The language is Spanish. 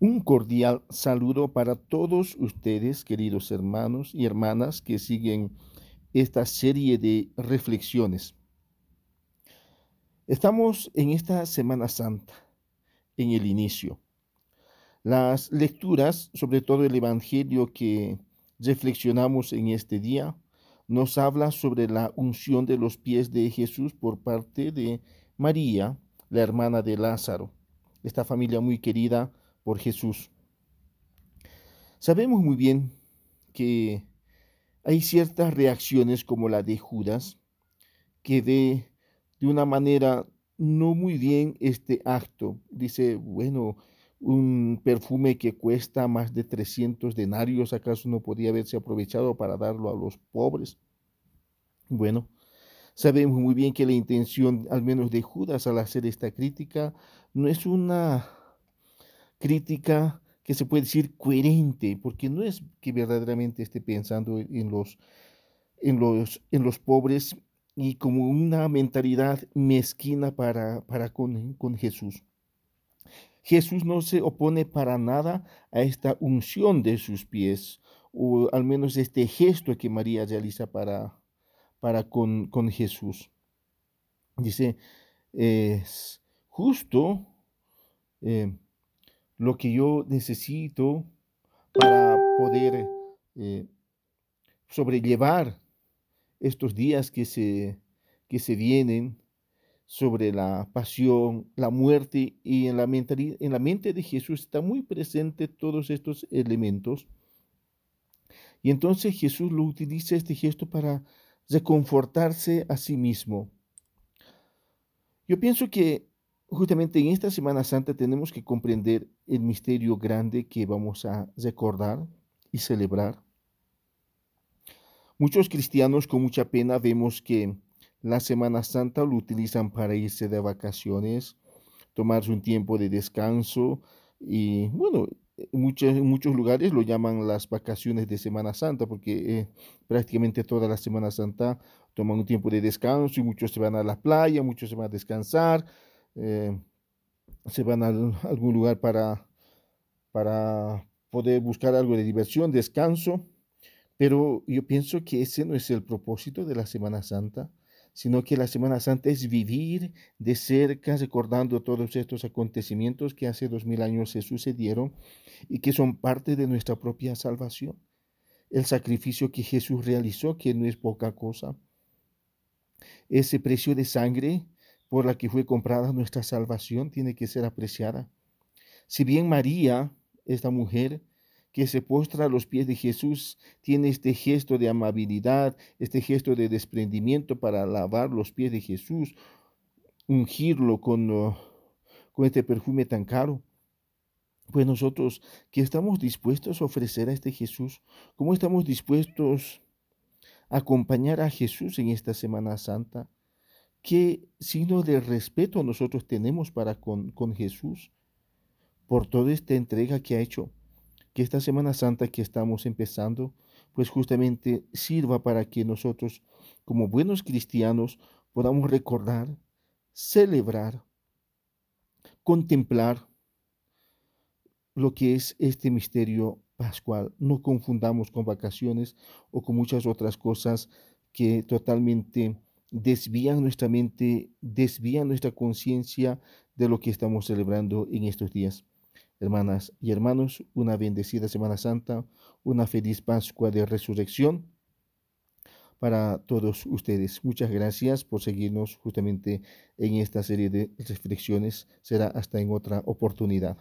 Un cordial saludo para todos ustedes, queridos hermanos y hermanas que siguen esta serie de reflexiones. Estamos en esta Semana Santa, en el inicio. Las lecturas, sobre todo el Evangelio que reflexionamos en este día, nos habla sobre la unción de los pies de Jesús por parte de María, la hermana de Lázaro, esta familia muy querida por Jesús. Sabemos muy bien que hay ciertas reacciones como la de Judas, que ve de una manera no muy bien este acto. Dice, bueno, un perfume que cuesta más de 300 denarios, ¿acaso no podía haberse aprovechado para darlo a los pobres? Bueno, sabemos muy bien que la intención, al menos de Judas, al hacer esta crítica, no es una crítica que se puede decir coherente, porque no es que verdaderamente esté pensando en los, en los, en los pobres y como una mentalidad mezquina para, para con, con Jesús. Jesús no se opone para nada a esta unción de sus pies, o al menos este gesto que María realiza para, para con, con Jesús. Dice, es justo eh, lo que yo necesito para poder eh, sobrellevar estos días que se, que se vienen sobre la pasión, la muerte y en la, mente, en la mente de Jesús está muy presente todos estos elementos. Y entonces Jesús lo utiliza este gesto para reconfortarse a sí mismo. Yo pienso que justamente en esta Semana Santa tenemos que comprender el misterio grande que vamos a recordar y celebrar. Muchos cristianos con mucha pena vemos que la Semana Santa lo utilizan para irse de vacaciones, tomarse un tiempo de descanso y bueno, muchos, en muchos lugares lo llaman las vacaciones de Semana Santa porque eh, prácticamente toda la Semana Santa toman un tiempo de descanso y muchos se van a la playa, muchos se van a descansar, eh, se van a algún lugar para, para poder buscar algo de diversión, descanso, pero yo pienso que ese no es el propósito de la Semana Santa, sino que la Semana Santa es vivir de cerca recordando todos estos acontecimientos que hace dos mil años se sucedieron y que son parte de nuestra propia salvación. El sacrificio que Jesús realizó, que no es poca cosa. Ese precio de sangre por la que fue comprada nuestra salvación tiene que ser apreciada. Si bien María, esta mujer que se postra a los pies de Jesús, tiene este gesto de amabilidad, este gesto de desprendimiento para lavar los pies de Jesús, ungirlo con, uh, con este perfume tan caro. Pues nosotros que estamos dispuestos a ofrecer a este Jesús, ¿cómo estamos dispuestos a acompañar a Jesús en esta Semana Santa? ¿Qué signo de respeto nosotros tenemos para con, con Jesús por toda esta entrega que ha hecho? Que esta Semana Santa que estamos empezando, pues justamente sirva para que nosotros, como buenos cristianos, podamos recordar, celebrar, contemplar lo que es este misterio pascual. No confundamos con vacaciones o con muchas otras cosas que totalmente desvían nuestra mente, desvían nuestra conciencia de lo que estamos celebrando en estos días. Hermanas y hermanos, una bendecida Semana Santa, una feliz Pascua de Resurrección para todos ustedes. Muchas gracias por seguirnos justamente en esta serie de reflexiones. Será hasta en otra oportunidad.